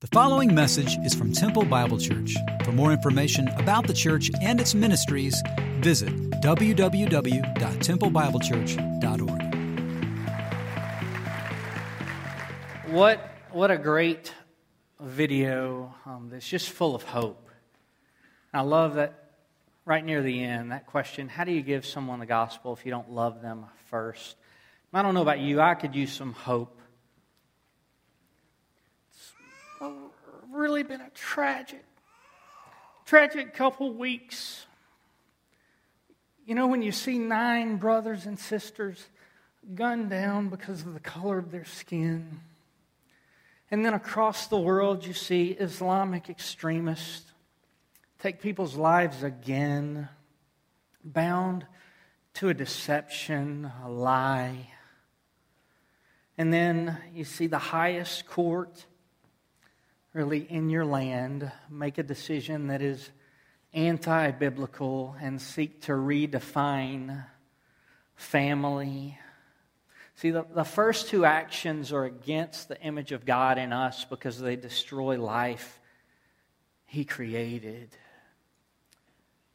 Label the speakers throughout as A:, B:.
A: The following message is from Temple Bible Church. For more information about the church and its ministries, visit www.templebiblechurch.org.
B: What, what a great video um, that's just full of hope. I love that right near the end, that question how do you give someone the gospel if you don't love them first? I don't know about you, I could use some hope really been a tragic, tragic couple weeks. You know, when you see nine brothers and sisters gunned down because of the color of their skin, and then across the world you see Islamic extremists take people's lives again, bound to a deception, a lie. And then you see the highest court really in your land make a decision that is anti biblical and seek to redefine family. See, the, the first two actions are against the image of God in us because they destroy life He created.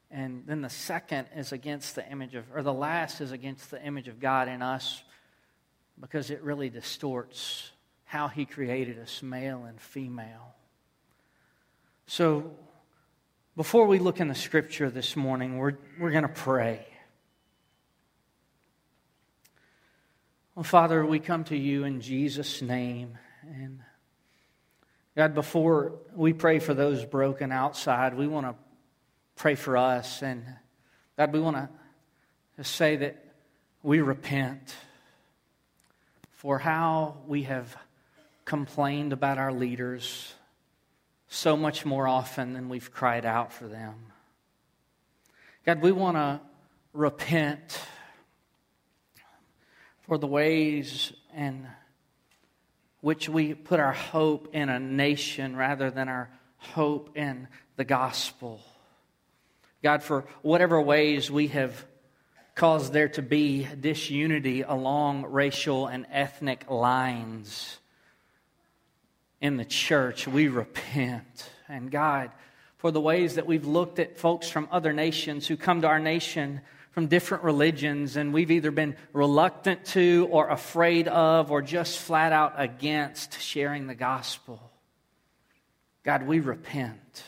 B: And then the second is against the image of, or the last is against the image of God in us because it really distorts how he created us, male and female. So, before we look in the scripture this morning, we're, we're going to pray. Well, Father, we come to you in Jesus' name. And God, before we pray for those broken outside, we want to pray for us. And God, we want to say that we repent for how we have complained about our leaders so much more often than we've cried out for them. God, we want to repent for the ways in which we put our hope in a nation rather than our hope in the gospel. God, for whatever ways we have caused there to be disunity along racial and ethnic lines in the church, we repent. And God, for the ways that we've looked at folks from other nations who come to our nation from different religions, and we've either been reluctant to, or afraid of, or just flat out against sharing the gospel. God, we repent.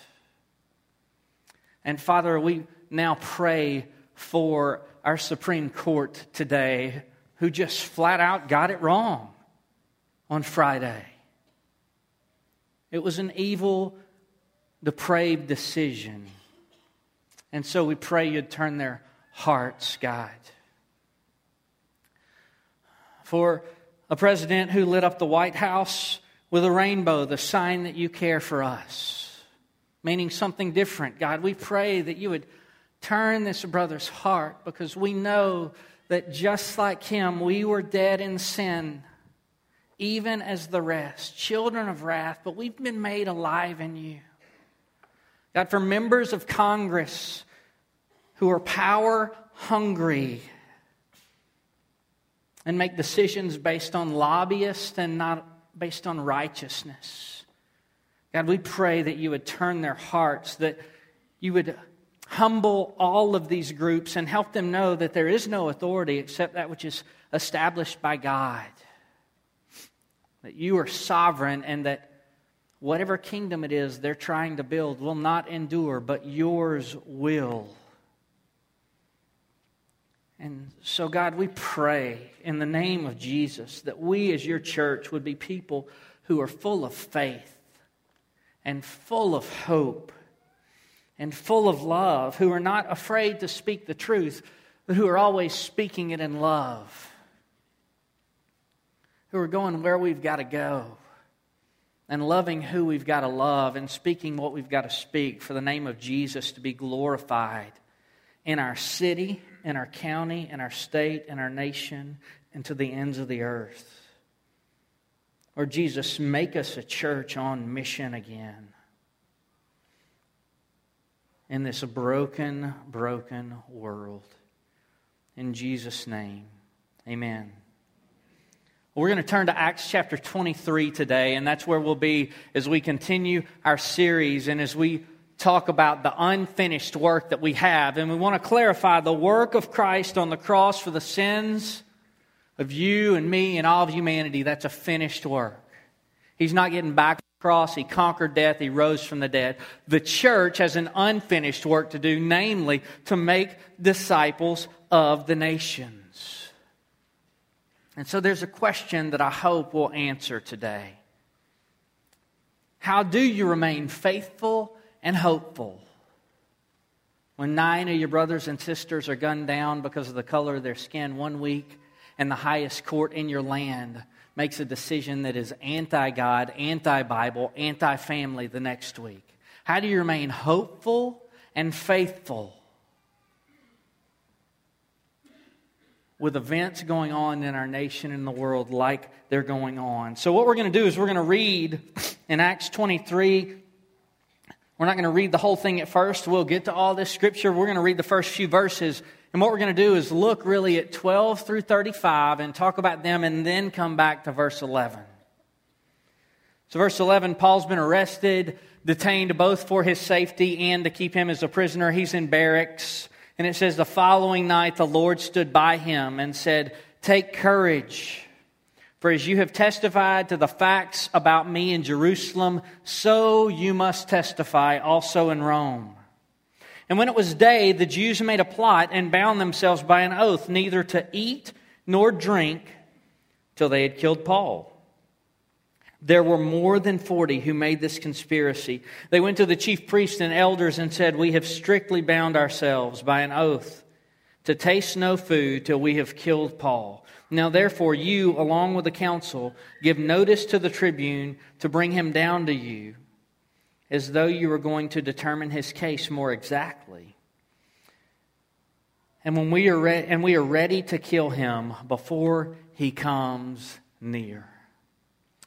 B: And Father, we now pray for our Supreme Court today who just flat out got it wrong on Friday. It was an evil, depraved decision. And so we pray you'd turn their hearts, God. For a president who lit up the White House with a rainbow, the sign that you care for us, meaning something different. God, we pray that you would turn this brother's heart because we know that just like him, we were dead in sin even as the rest, children of wrath, but we've been made alive in you. God, for members of Congress who are power hungry and make decisions based on lobbyists and not based on righteousness. God, we pray that you would turn their hearts, that you would humble all of these groups and help them know that there is no authority except that which is established by God that you are sovereign and that whatever kingdom it is they're trying to build will not endure, but yours will. And so, God, we pray in the name of Jesus that we as your church would be people who are full of faith and full of hope and full of love, who are not afraid to speak the truth, but who are always speaking it in love who are going where we've got to go and loving who we've got to love and speaking what we've got to speak for the name of Jesus to be glorified in our city, in our county, in our state, in our nation, and to the ends of the earth. Or Jesus, make us a church on mission again in this broken, broken world. In Jesus' name, amen. We're going to turn to Acts chapter 23 today, and that's where we'll be as we continue our series and as we talk about the unfinished work that we have. And we want to clarify the work of Christ on the cross for the sins of you and me and all of humanity. That's a finished work. He's not getting back to the cross. He conquered death. He rose from the dead. The church has an unfinished work to do, namely to make disciples of the nations. And so there's a question that I hope we'll answer today. How do you remain faithful and hopeful when nine of your brothers and sisters are gunned down because of the color of their skin one week and the highest court in your land makes a decision that is anti God, anti Bible, anti family the next week? How do you remain hopeful and faithful with events going on in our nation and the world like they're going on. So, what we're going to do is we're going to read in Acts 23. We're not going to read the whole thing at first. We'll get to all this scripture. We're going to read the first few verses. And what we're going to do is look really at 12 through 35 and talk about them and then come back to verse 11. So, verse 11 Paul's been arrested, detained both for his safety and to keep him as a prisoner. He's in barracks. And it says, The following night the Lord stood by him and said, Take courage, for as you have testified to the facts about me in Jerusalem, so you must testify also in Rome. And when it was day, the Jews made a plot and bound themselves by an oath neither to eat nor drink till they had killed Paul. There were more than 40 who made this conspiracy. They went to the chief priests and elders and said, We have strictly bound ourselves by an oath to taste no food till we have killed Paul. Now, therefore, you, along with the council, give notice to the tribune to bring him down to you, as though you were going to determine his case more exactly. And when we are re- and we are ready to kill him before he comes near.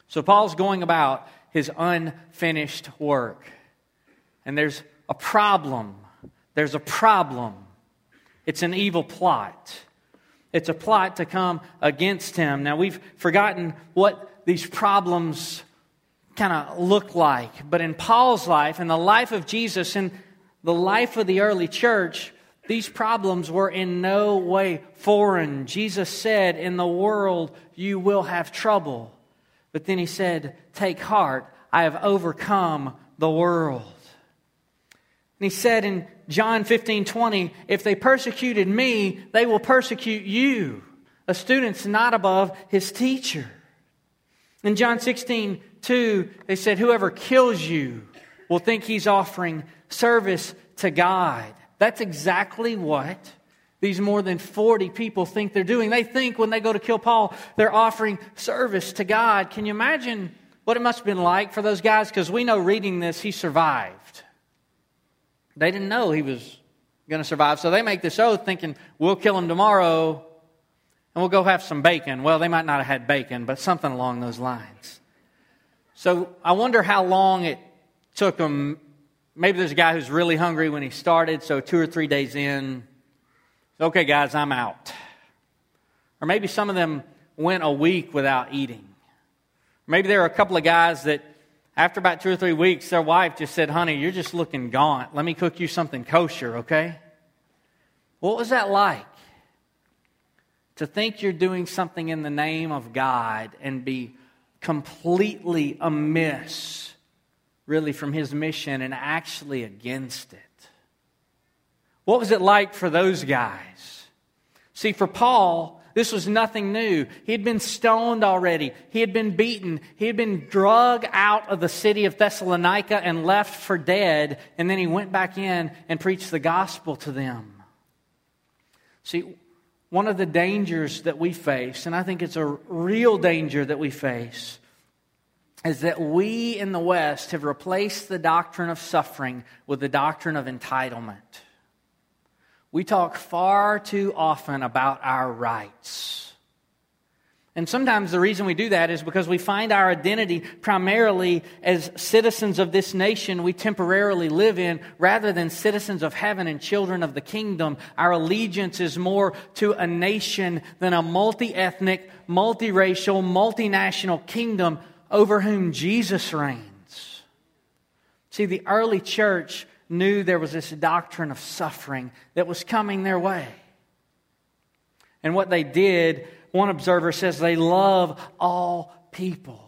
B: So Paul's going about his unfinished work. And there's a problem. There's a problem. It's an evil plot. It's a plot to come against him. Now, we've forgotten what these problems kind of look like. But in Paul's life, in the life of Jesus, in the life of the early church, these problems were in no way foreign. Jesus said, In the world you will have trouble. But then he said, Take heart, I have overcome the world. And he said in John 15 20, If they persecuted me, they will persecute you. A student's not above his teacher. In John 16 2, they said, Whoever kills you will think he's offering service to God. That's exactly what these more than 40 people think they're doing. They think when they go to kill Paul, they're offering service to God. Can you imagine what it must have been like for those guys? Because we know reading this, he survived. They didn't know he was going to survive. So they make this oath thinking, we'll kill him tomorrow and we'll go have some bacon. Well, they might not have had bacon, but something along those lines. So I wonder how long it took them. Maybe there's a guy who's really hungry when he started, so two or three days in, okay, guys, I'm out. Or maybe some of them went a week without eating. Maybe there are a couple of guys that, after about two or three weeks, their wife just said, Honey, you're just looking gaunt. Let me cook you something kosher, okay? What was that like? To think you're doing something in the name of God and be completely amiss, really, from His mission and actually against it. What was it like for those guys? See, for Paul, this was nothing new. He had been stoned already. He had been beaten. He had been drug out of the city of Thessalonica and left for dead. And then he went back in and preached the gospel to them. See, one of the dangers that we face, and I think it's a real danger that we face, is that we in the West have replaced the doctrine of suffering with the doctrine of entitlement. We talk far too often about our rights. And sometimes the reason we do that is because we find our identity primarily as citizens of this nation we temporarily live in rather than citizens of heaven and children of the kingdom. Our allegiance is more to a nation than a multi ethnic, multiracial, multinational kingdom over whom Jesus reigns. See, the early church knew there was this doctrine of suffering that was coming their way. And what they did one observer says they love all people.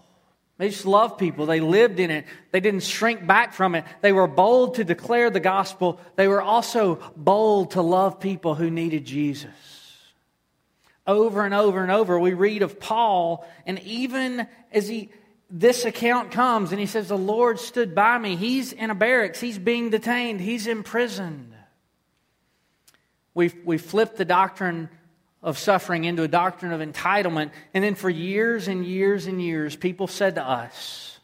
B: They just love people. They lived in it. They didn't shrink back from it. They were bold to declare the gospel. They were also bold to love people who needed Jesus. Over and over and over, we read of Paul, and even as he this account comes and he says, The Lord stood by me. He's in a barracks, he's being detained, he's imprisoned. We we flipped the doctrine of suffering into a doctrine of entitlement. And then for years and years and years, people said to us,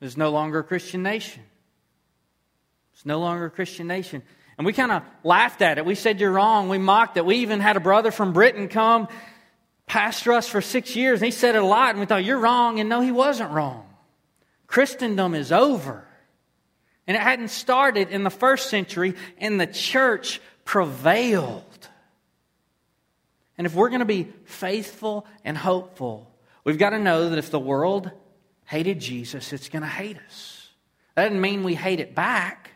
B: there's no longer a Christian nation. It's no longer a Christian nation. And we kind of laughed at it. We said, You're wrong. We mocked it. We even had a brother from Britain come pastor us for six years. And he said it a lot. And we thought, You're wrong. And no, he wasn't wrong. Christendom is over. And it hadn't started in the first century, and the church prevailed. And if we're going to be faithful and hopeful, we've got to know that if the world hated Jesus, it's going to hate us. That doesn't mean we hate it back.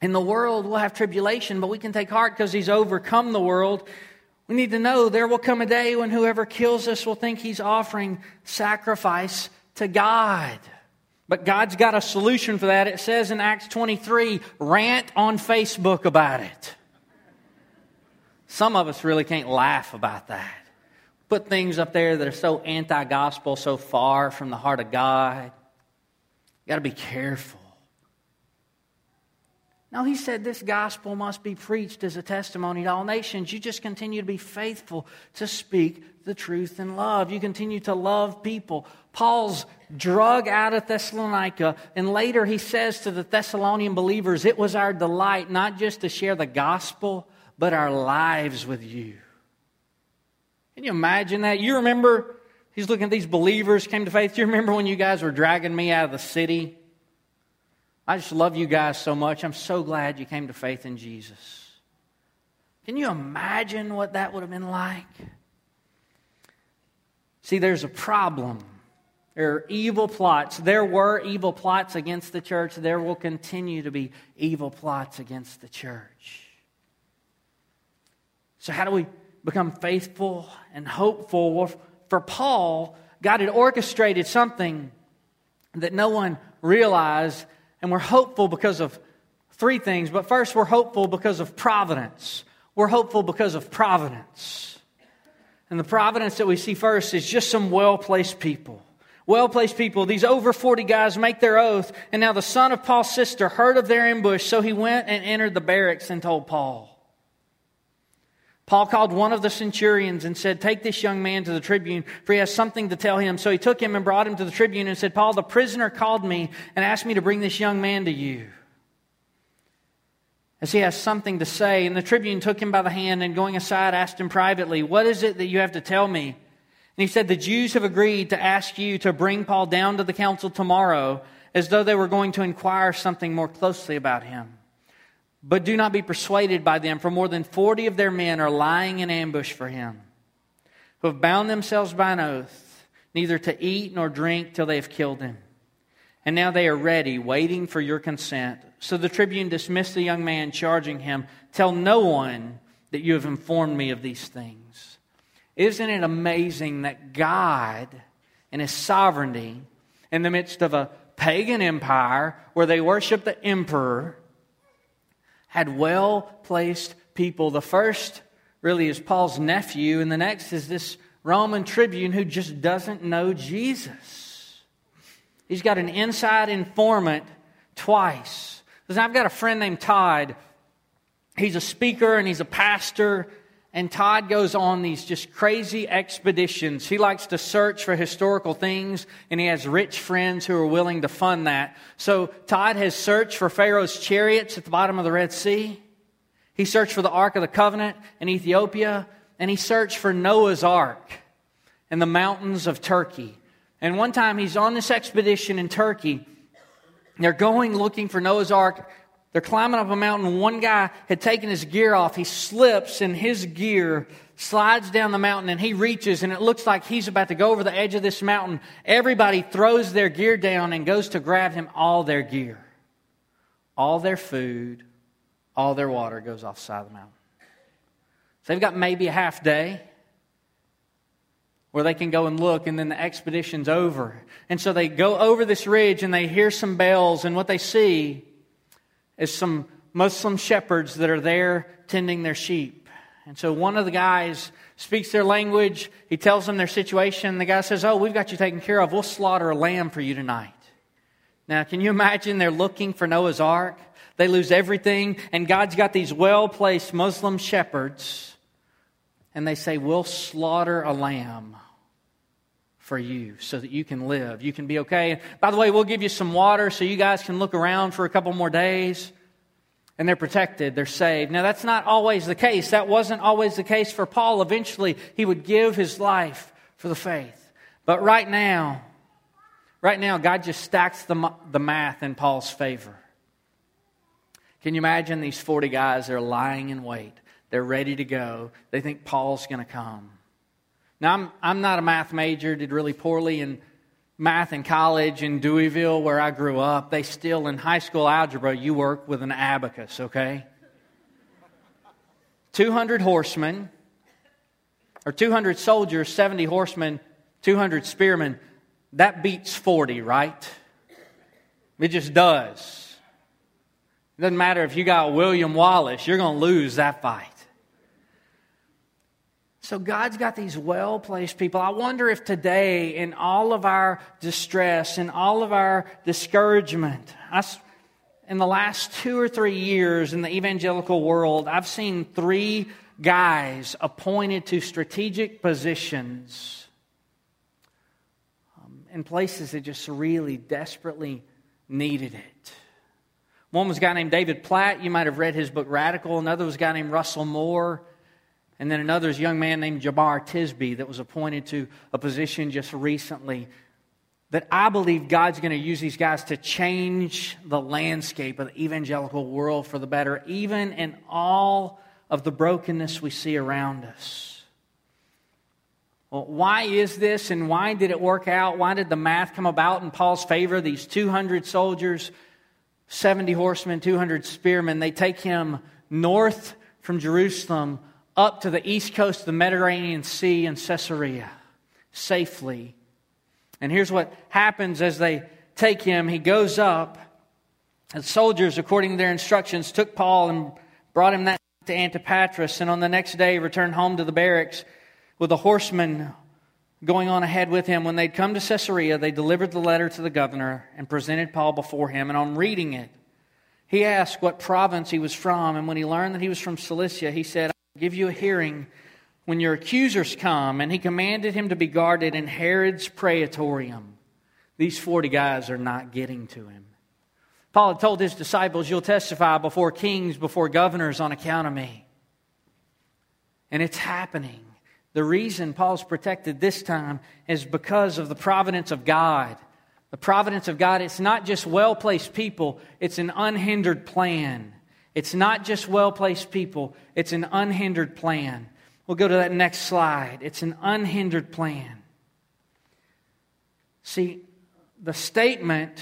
B: In the world, we'll have tribulation, but we can take heart because He's overcome the world. We need to know there will come a day when whoever kills us will think He's offering sacrifice to God. But God's got a solution for that. It says in Acts 23 rant on Facebook about it. Some of us really can't laugh about that. Put things up there that are so anti gospel, so far from the heart of God. You got to be careful. No, he said this gospel must be preached as a testimony to all nations. You just continue to be faithful to speak the truth in love. You continue to love people. Paul's drug out of Thessalonica, and later he says to the Thessalonian believers, It was our delight not just to share the gospel, but our lives with you. Can you imagine that? You remember, he's looking at these believers came to faith. Do you remember when you guys were dragging me out of the city? I just love you guys so much. I'm so glad you came to faith in Jesus. Can you imagine what that would have been like? See, there's a problem. There are evil plots. There were evil plots against the church. There will continue to be evil plots against the church. So, how do we become faithful and hopeful? Well, for Paul, God had orchestrated something that no one realized, and we're hopeful because of three things. But first, we're hopeful because of providence. We're hopeful because of providence. And the providence that we see first is just some well placed people. Well placed people, these over 40 guys make their oath, and now the son of Paul's sister heard of their ambush, so he went and entered the barracks and told Paul. Paul called one of the centurions and said, Take this young man to the tribune, for he has something to tell him. So he took him and brought him to the tribune and said, Paul, the prisoner called me and asked me to bring this young man to you. As he has something to say, and the tribune took him by the hand and going aside asked him privately, What is it that you have to tell me? And he said, The Jews have agreed to ask you to bring Paul down to the council tomorrow, as though they were going to inquire something more closely about him. But do not be persuaded by them, for more than forty of their men are lying in ambush for him, who have bound themselves by an oath, neither to eat nor drink till they have killed him. And now they are ready, waiting for your consent. So the tribune dismissed the young man, charging him, Tell no one that you have informed me of these things. Isn't it amazing that God, in his sovereignty, in the midst of a pagan empire where they worship the emperor, had well placed people. The first really is Paul's nephew, and the next is this Roman tribune who just doesn't know Jesus. He's got an inside informant twice. Listen, I've got a friend named Todd. He's a speaker and he's a pastor and Todd goes on these just crazy expeditions. He likes to search for historical things, and he has rich friends who are willing to fund that. So Todd has searched for Pharaoh's chariots at the bottom of the Red Sea. He searched for the Ark of the Covenant in Ethiopia, and he searched for Noah's Ark in the mountains of Turkey. And one time he's on this expedition in Turkey. They're going looking for Noah's Ark. They're climbing up a mountain. One guy had taken his gear off. He slips and his gear slides down the mountain and he reaches and it looks like he's about to go over the edge of this mountain. Everybody throws their gear down and goes to grab him all their gear. All their food, all their water goes off the side of the mountain. So they've got maybe a half day where they can go and look, and then the expedition's over. And so they go over this ridge and they hear some bells, and what they see is some Muslim shepherds that are there tending their sheep. And so one of the guys speaks their language. He tells them their situation. The guy says, Oh, we've got you taken care of. We'll slaughter a lamb for you tonight. Now, can you imagine they're looking for Noah's Ark? They lose everything, and God's got these well placed Muslim shepherds, and they say, We'll slaughter a lamb for you so that you can live. You can be okay. By the way, we'll give you some water so you guys can look around for a couple more days. And they're protected, they're saved. Now, that's not always the case. That wasn't always the case for Paul. Eventually, he would give his life for the faith. But right now, right now, God just stacks the, the math in Paul's favor. Can you imagine these 40 guys? They're lying in wait. They're ready to go. They think Paul's going to come. Now, I'm, I'm not a math major, did really poorly in math in college in Deweyville, where I grew up. They still, in high school algebra, you work with an abacus, okay? 200 horsemen, or 200 soldiers, 70 horsemen, 200 spearmen. That beats 40, right? It just does. It doesn't matter if you got William Wallace, you're going to lose that fight. So God's got these well placed people. I wonder if today, in all of our distress, in all of our discouragement, in the last two or three years in the evangelical world, I've seen three guys appointed to strategic positions um, in places that just really desperately needed it. One was a guy named David Platt. You might have read his book Radical. Another was a guy named Russell Moore. And then another is a young man named Jemar Tisby that was appointed to a position just recently. That I believe God's going to use these guys to change the landscape of the evangelical world for the better, even in all of the brokenness we see around us. Well, why is this and why did it work out? Why did the math come about in Paul's favor? These 200 soldiers, 70 horsemen, 200 spearmen, they take him north from Jerusalem up to the east coast of the Mediterranean Sea in Caesarea safely. And here's what happens as they take him. He goes up. The soldiers, according to their instructions, took Paul and brought him that to Antipatris. And on the next day, returned home to the barracks with a horseman going on ahead with him. When they'd come to Caesarea, they delivered the letter to the governor and presented Paul before him. And on reading it, he asked what province he was from. And when he learned that he was from Cilicia, he said, give you a hearing when your accusers come. And he commanded him to be guarded in Herod's praetorium. These 40 guys are not getting to him. Paul had told his disciples, You'll testify before kings, before governors on account of me. And it's happening. The reason Paul's protected this time is because of the providence of God. The providence of God, it's not just well placed people, it's an unhindered plan. It's not just well placed people, it's an unhindered plan. We'll go to that next slide. It's an unhindered plan. See, the statement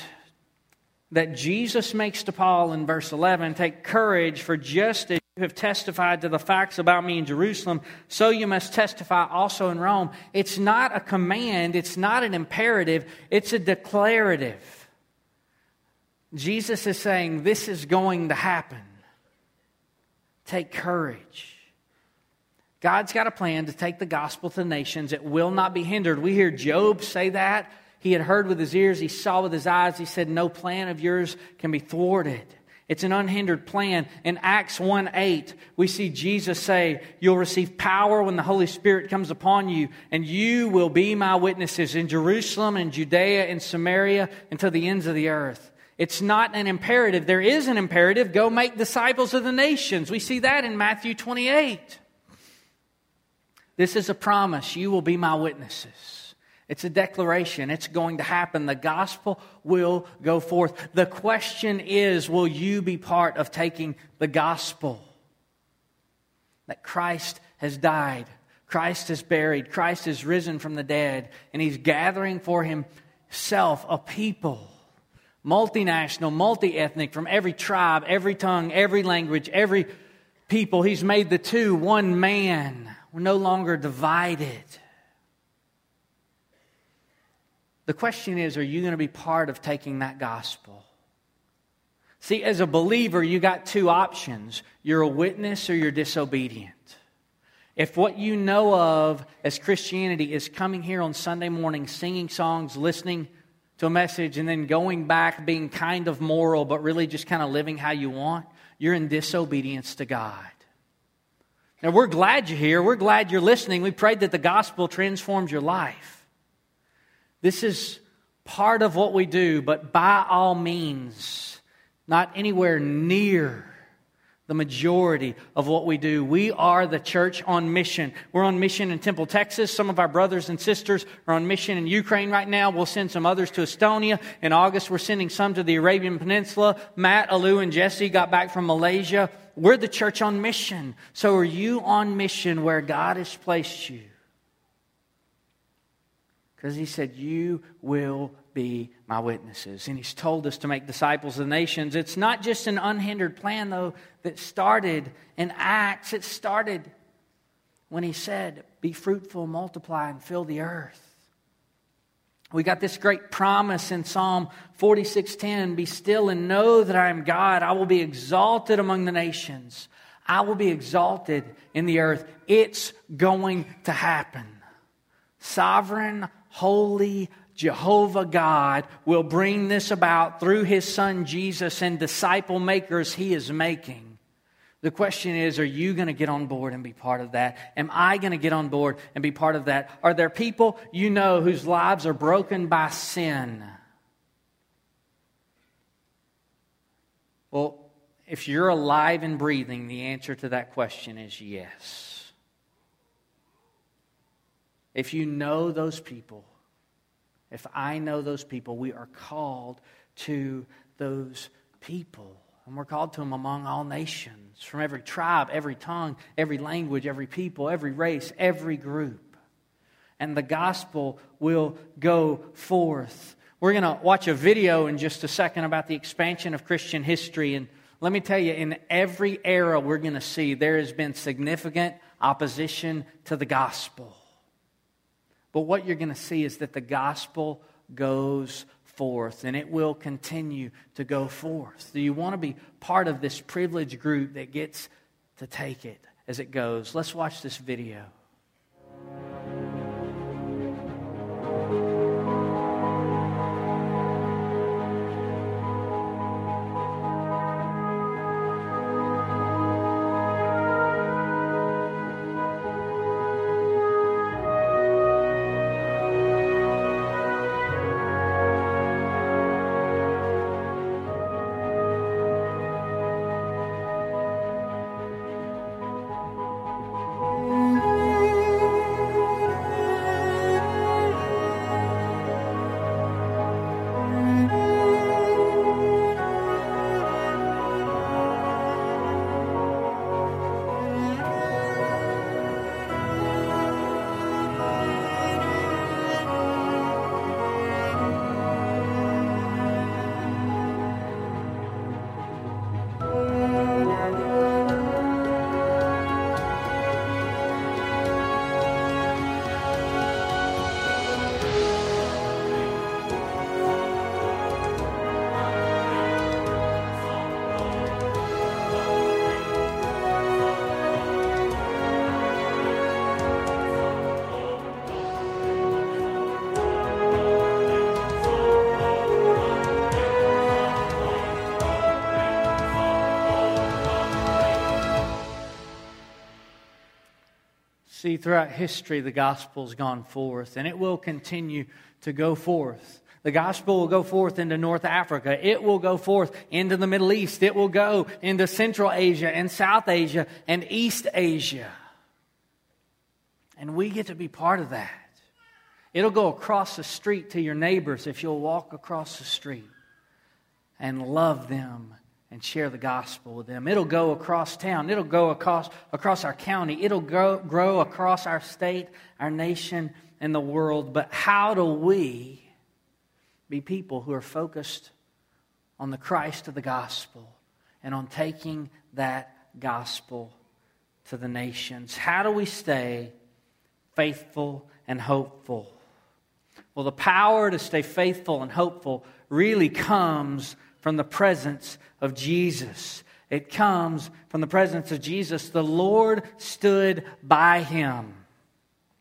B: that Jesus makes to Paul in verse 11 take courage, for just as you have testified to the facts about me in Jerusalem, so you must testify also in Rome. It's not a command, it's not an imperative, it's a declarative. Jesus is saying, This is going to happen. Take courage. God's got a plan to take the gospel to the nations. It will not be hindered. We hear Job say that. He had heard with his ears, he saw with his eyes. He said, No plan of yours can be thwarted. It's an unhindered plan. In Acts 1 8, we see Jesus say, You'll receive power when the Holy Spirit comes upon you, and you will be my witnesses in Jerusalem and Judea and Samaria to the ends of the earth. It's not an imperative. There is an imperative go make disciples of the nations. We see that in Matthew 28. This is a promise. You will be my witnesses. It's a declaration. It's going to happen. The gospel will go forth. The question is will you be part of taking the gospel? That Christ has died, Christ is buried, Christ is risen from the dead, and he's gathering for himself a people, multinational, multi ethnic, from every tribe, every tongue, every language, every people. He's made the two one man. We're no longer divided. The question is are you going to be part of taking that gospel? See, as a believer, you got two options you're a witness or you're disobedient. If what you know of as Christianity is coming here on Sunday morning, singing songs, listening to a message, and then going back being kind of moral, but really just kind of living how you want, you're in disobedience to God. Now, we're glad you're here. We're glad you're listening. We prayed that the gospel transforms your life. This is part of what we do, but by all means, not anywhere near the majority of what we do. We are the church on mission. We're on mission in Temple, Texas. Some of our brothers and sisters are on mission in Ukraine right now. We'll send some others to Estonia. In August, we're sending some to the Arabian Peninsula. Matt, Alu, and Jesse got back from Malaysia. We're the church on mission. So are you on mission where God has placed you? Because he said, You will be my witnesses. And he's told us to make disciples of the nations. It's not just an unhindered plan, though, that started in Acts. It started when he said, Be fruitful, multiply, and fill the earth. We got this great promise in Psalm 46:10, be still and know that I am God. I will be exalted among the nations. I will be exalted in the earth. It's going to happen. Sovereign, holy Jehovah God will bring this about through his son Jesus and disciple makers he is making. The question is, are you going to get on board and be part of that? Am I going to get on board and be part of that? Are there people you know whose lives are broken by sin? Well, if you're alive and breathing, the answer to that question is yes. If you know those people, if I know those people, we are called to those people. And we're called to them among all nations, from every tribe, every tongue, every language, every people, every race, every group. And the gospel will go forth. We're going to watch a video in just a second about the expansion of Christian history. And let me tell you, in every era we're going to see, there has been significant opposition to the gospel. But what you're going to see is that the gospel goes forth and it will continue to go forth. Do you want to be part of this privileged group that gets to take it as it goes? Let's watch this video. See, throughout history, the gospel's gone forth, and it will continue to go forth. The gospel will go forth into North Africa. It will go forth into the Middle East. It will go into Central Asia and South Asia and East Asia. And we get to be part of that. It'll go across the street to your neighbors if you'll walk across the street and love them and share the gospel with them. It'll go across town. It'll go across, across our county. It'll go, grow across our state, our nation, and the world. But how do we be people who are focused on the Christ of the gospel and on taking that gospel to the nations? How do we stay faithful and hopeful? Well, the power to stay faithful and hopeful really comes from the presence of Jesus. It comes from the presence of Jesus. The Lord stood by him.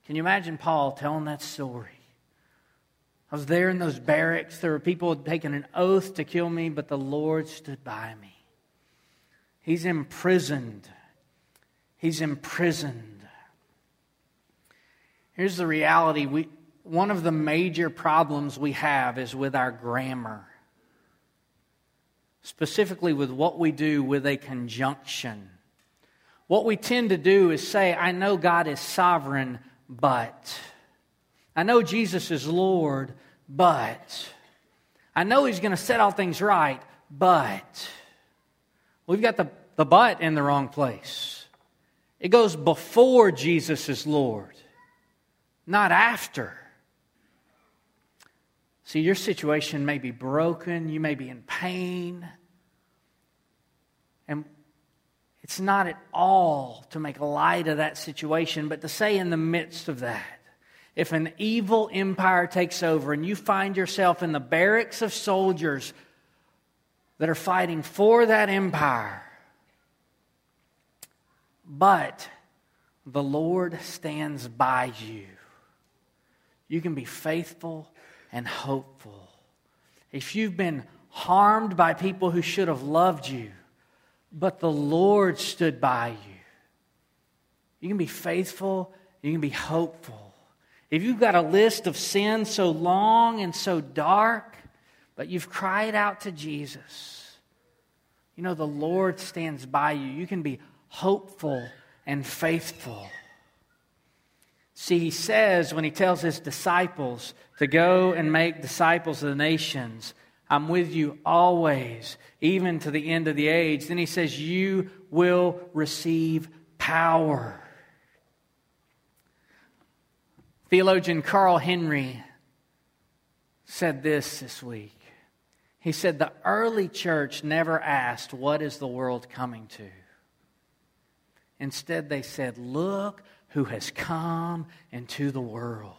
B: Can you imagine Paul telling that story? I was there in those barracks. There were people taking an oath to kill me, but the Lord stood by me. He's imprisoned. He's imprisoned. Here's the reality we, one of the major problems we have is with our grammar specifically with what we do with a conjunction. What we tend to do is say, I know God is sovereign, but. I know Jesus is Lord, but. I know He's going to set all things right, but. We've got the, the but in the wrong place. It goes before Jesus is Lord, not after. See, your situation may be broken, you may be in pain. And it's not at all to make light of that situation, but to say in the midst of that, if an evil empire takes over and you find yourself in the barracks of soldiers that are fighting for that empire, but the Lord stands by you, you can be faithful and hopeful. If you've been harmed by people who should have loved you, but the Lord stood by you, you can be faithful, you can be hopeful. If you've got a list of sins so long and so dark, but you've cried out to Jesus, you know the Lord stands by you. You can be hopeful and faithful. See, he says when he tells his disciples to go and make disciples of the nations, I'm with you always, even to the end of the age. Then he says, You will receive power. Theologian Carl Henry said this this week. He said, The early church never asked, What is the world coming to? Instead, they said, Look who has come into the world.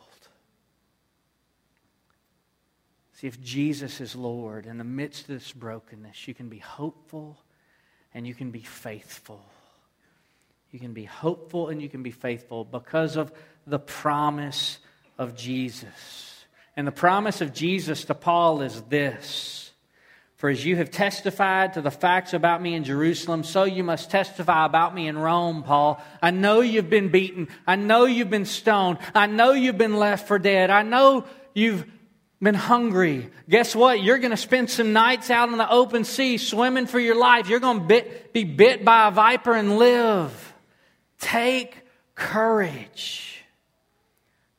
B: See, if Jesus is Lord in the midst of this brokenness, you can be hopeful and you can be faithful. You can be hopeful and you can be faithful because of the promise of Jesus. And the promise of Jesus to Paul is this for as you have testified to the facts about me in Jerusalem, so you must testify about me in Rome, Paul. I know you've been beaten. I know you've been stoned. I know you've been left for dead. I know you've been hungry. Guess what? You're going to spend some nights out in the open sea swimming for your life. You're going to be bit by a viper and live. Take courage.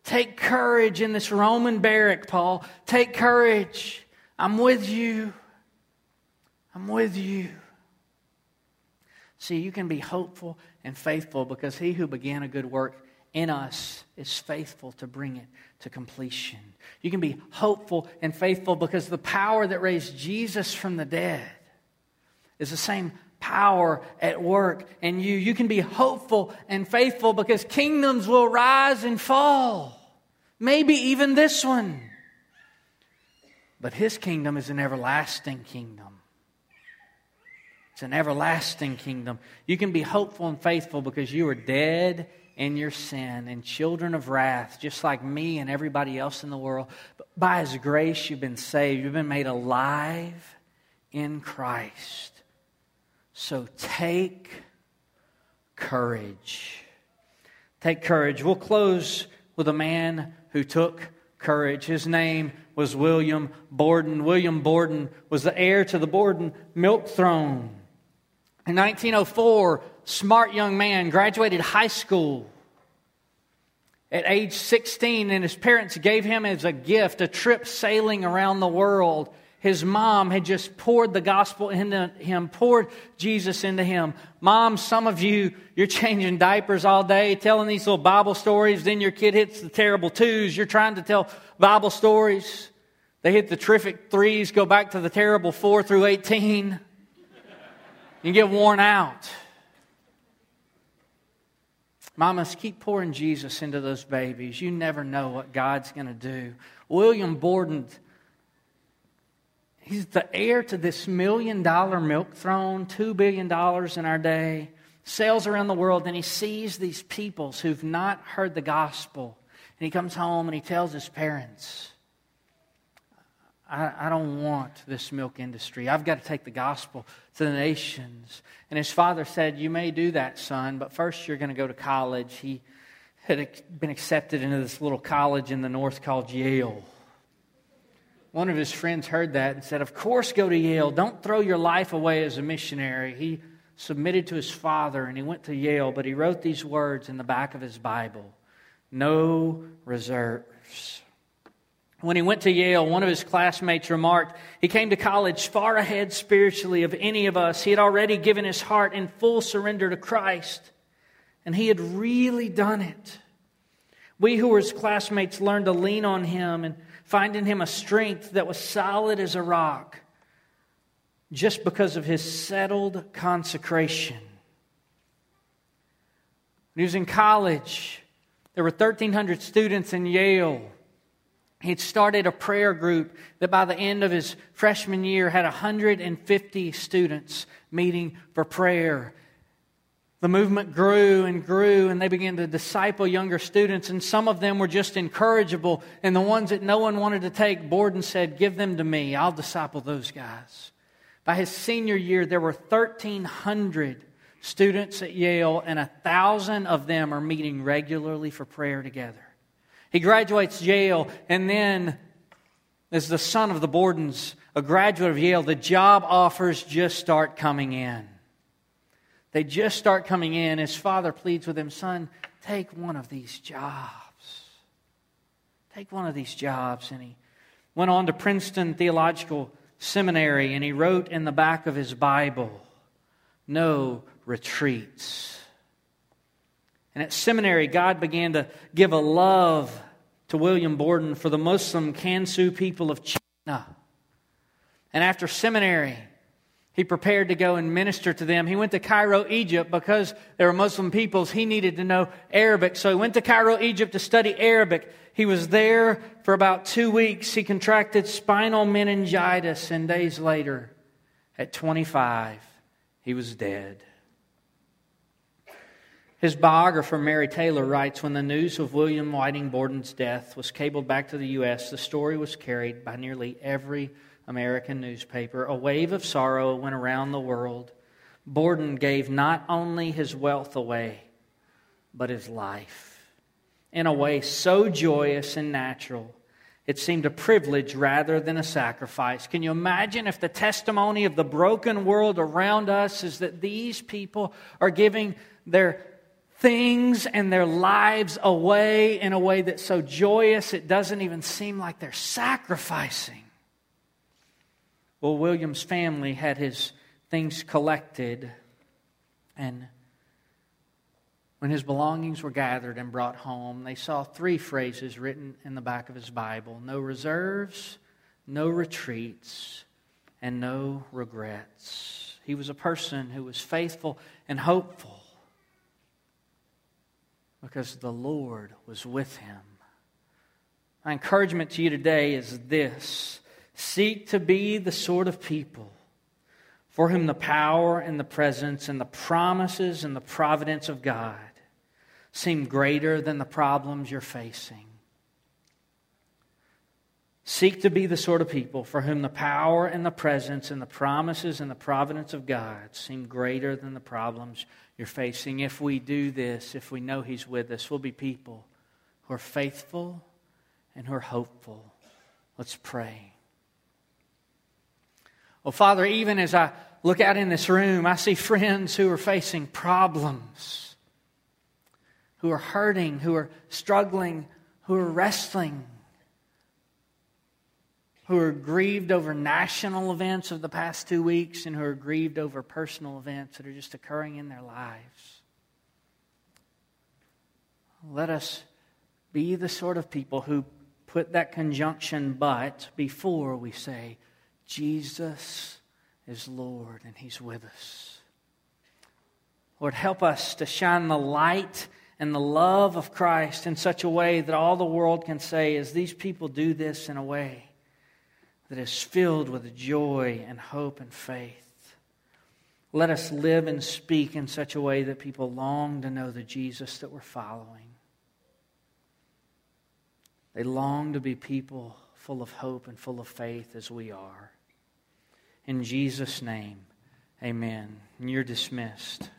B: Take courage in this Roman barrack, Paul. Take courage. I'm with you. I'm with you. See, you can be hopeful and faithful because he who began a good work in us is faithful to bring it to completion. You can be hopeful and faithful because the power that raised Jesus from the dead is the same power at work in you. You can be hopeful and faithful because kingdoms will rise and fall. Maybe even this one. But his kingdom is an everlasting kingdom. It's an everlasting kingdom. You can be hopeful and faithful because you are dead in your sin and children of wrath, just like me and everybody else in the world. But by His grace, you've been saved. You've been made alive in Christ. So take courage. Take courage. We'll close with a man who took courage. His name was William Borden. William Borden was the heir to the Borden milk throne. In 1904, smart young man, graduated high school. at age 16, and his parents gave him as a gift a trip sailing around the world. His mom had just poured the gospel into him, poured Jesus into him. Mom, some of you, you're changing diapers all day, telling these little Bible stories. Then your kid hits the terrible twos. You're trying to tell Bible stories. They hit the terrific threes, go back to the terrible four through 18. You get worn out. Mamas, keep pouring Jesus into those babies. You never know what God's going to do. William Borden, he's the heir to this million dollar milk throne, $2 billion in our day, sails around the world, and he sees these peoples who've not heard the gospel. And he comes home and he tells his parents, I, I, don't want this milk industry. I've got to take the gospel to the nations. And his father said, You may do that, son, but first you're going to go to college. He had been accepted into this little college in the north called Yale. One of his friends heard that and said, Of course, go to Yale. Don't throw your life away as a missionary. He submitted to his father and he went to Yale, but he wrote these words in the back of his Bible No reserves. When he went to Yale, one of his classmates remarked, he came to college far ahead spiritually of any of us. He had already given his heart in full surrender to Christ, and he had really done it. We who were his classmates learned to lean on him and find in him a strength that was solid as a rock just because of his settled consecration. When he was in college, there were 1,300 students in Yale. He'd started a prayer group that by the end of his freshman year had 150 students meeting for prayer. The movement grew and grew, and they began to disciple younger students, and some of them were just incorrigible. And the ones that no one wanted to take, Borden said, Give them to me. I'll disciple those guys. By his senior year, there were 1,300 students at Yale, and a thousand of them are meeting regularly for prayer together. He graduates Yale, and then, as the son of the Bordens, a graduate of Yale, the job offers just start coming in. They just start coming in. His father pleads with him, Son, take one of these jobs. Take one of these jobs. And he went on to Princeton Theological Seminary, and he wrote in the back of his Bible, No retreats. And at seminary, God began to give a love to William Borden for the Muslim Kansu people of China. And after seminary, he prepared to go and minister to them. He went to Cairo, Egypt, because there were Muslim peoples. He needed to know Arabic. So he went to Cairo, Egypt to study Arabic. He was there for about two weeks. He contracted spinal meningitis, and days later, at 25, he was dead. His biographer, Mary Taylor, writes When the news of William Whiting Borden's death was cabled back to the U.S., the story was carried by nearly every American newspaper. A wave of sorrow went around the world. Borden gave not only his wealth away, but his life in a way so joyous and natural. It seemed a privilege rather than a sacrifice. Can you imagine if the testimony of the broken world around us is that these people are giving their things and their lives away in a way that's so joyous it doesn't even seem like they're sacrificing. Well, William's family had his things collected, and when his belongings were gathered and brought home, they saw three phrases written in the back of his Bible no reserves, no retreats, and no regrets. He was a person who was faithful and hopeful because the Lord was with him. My encouragement to you today is this seek to be the sort of people for whom the power and the presence and the promises and the providence of God seem greater than the problems you're facing. Seek to be the sort of people for whom the power and the presence and the promises and the providence of God seem greater than the problems you're facing. If we do this, if we know He's with us, we'll be people who are faithful and who are hopeful. Let's pray. Well, Father, even as I look out in this room, I see friends who are facing problems. who are hurting, who are struggling, who are wrestling, who are grieved over national events of the past two weeks, and who are grieved over personal events that are just occurring in their lives. Let us be the sort of people who put that conjunction but before we say, Jesus is Lord and He's with us. Lord, help us to shine the light and the love of Christ in such a way that all the world can say, as these people do this in a way that is filled with joy and hope and faith. Let us live and speak in such a way that people long to know the Jesus that we're following. They long to be people full of hope and full of faith as we are. In Jesus' name, amen. And you're dismissed.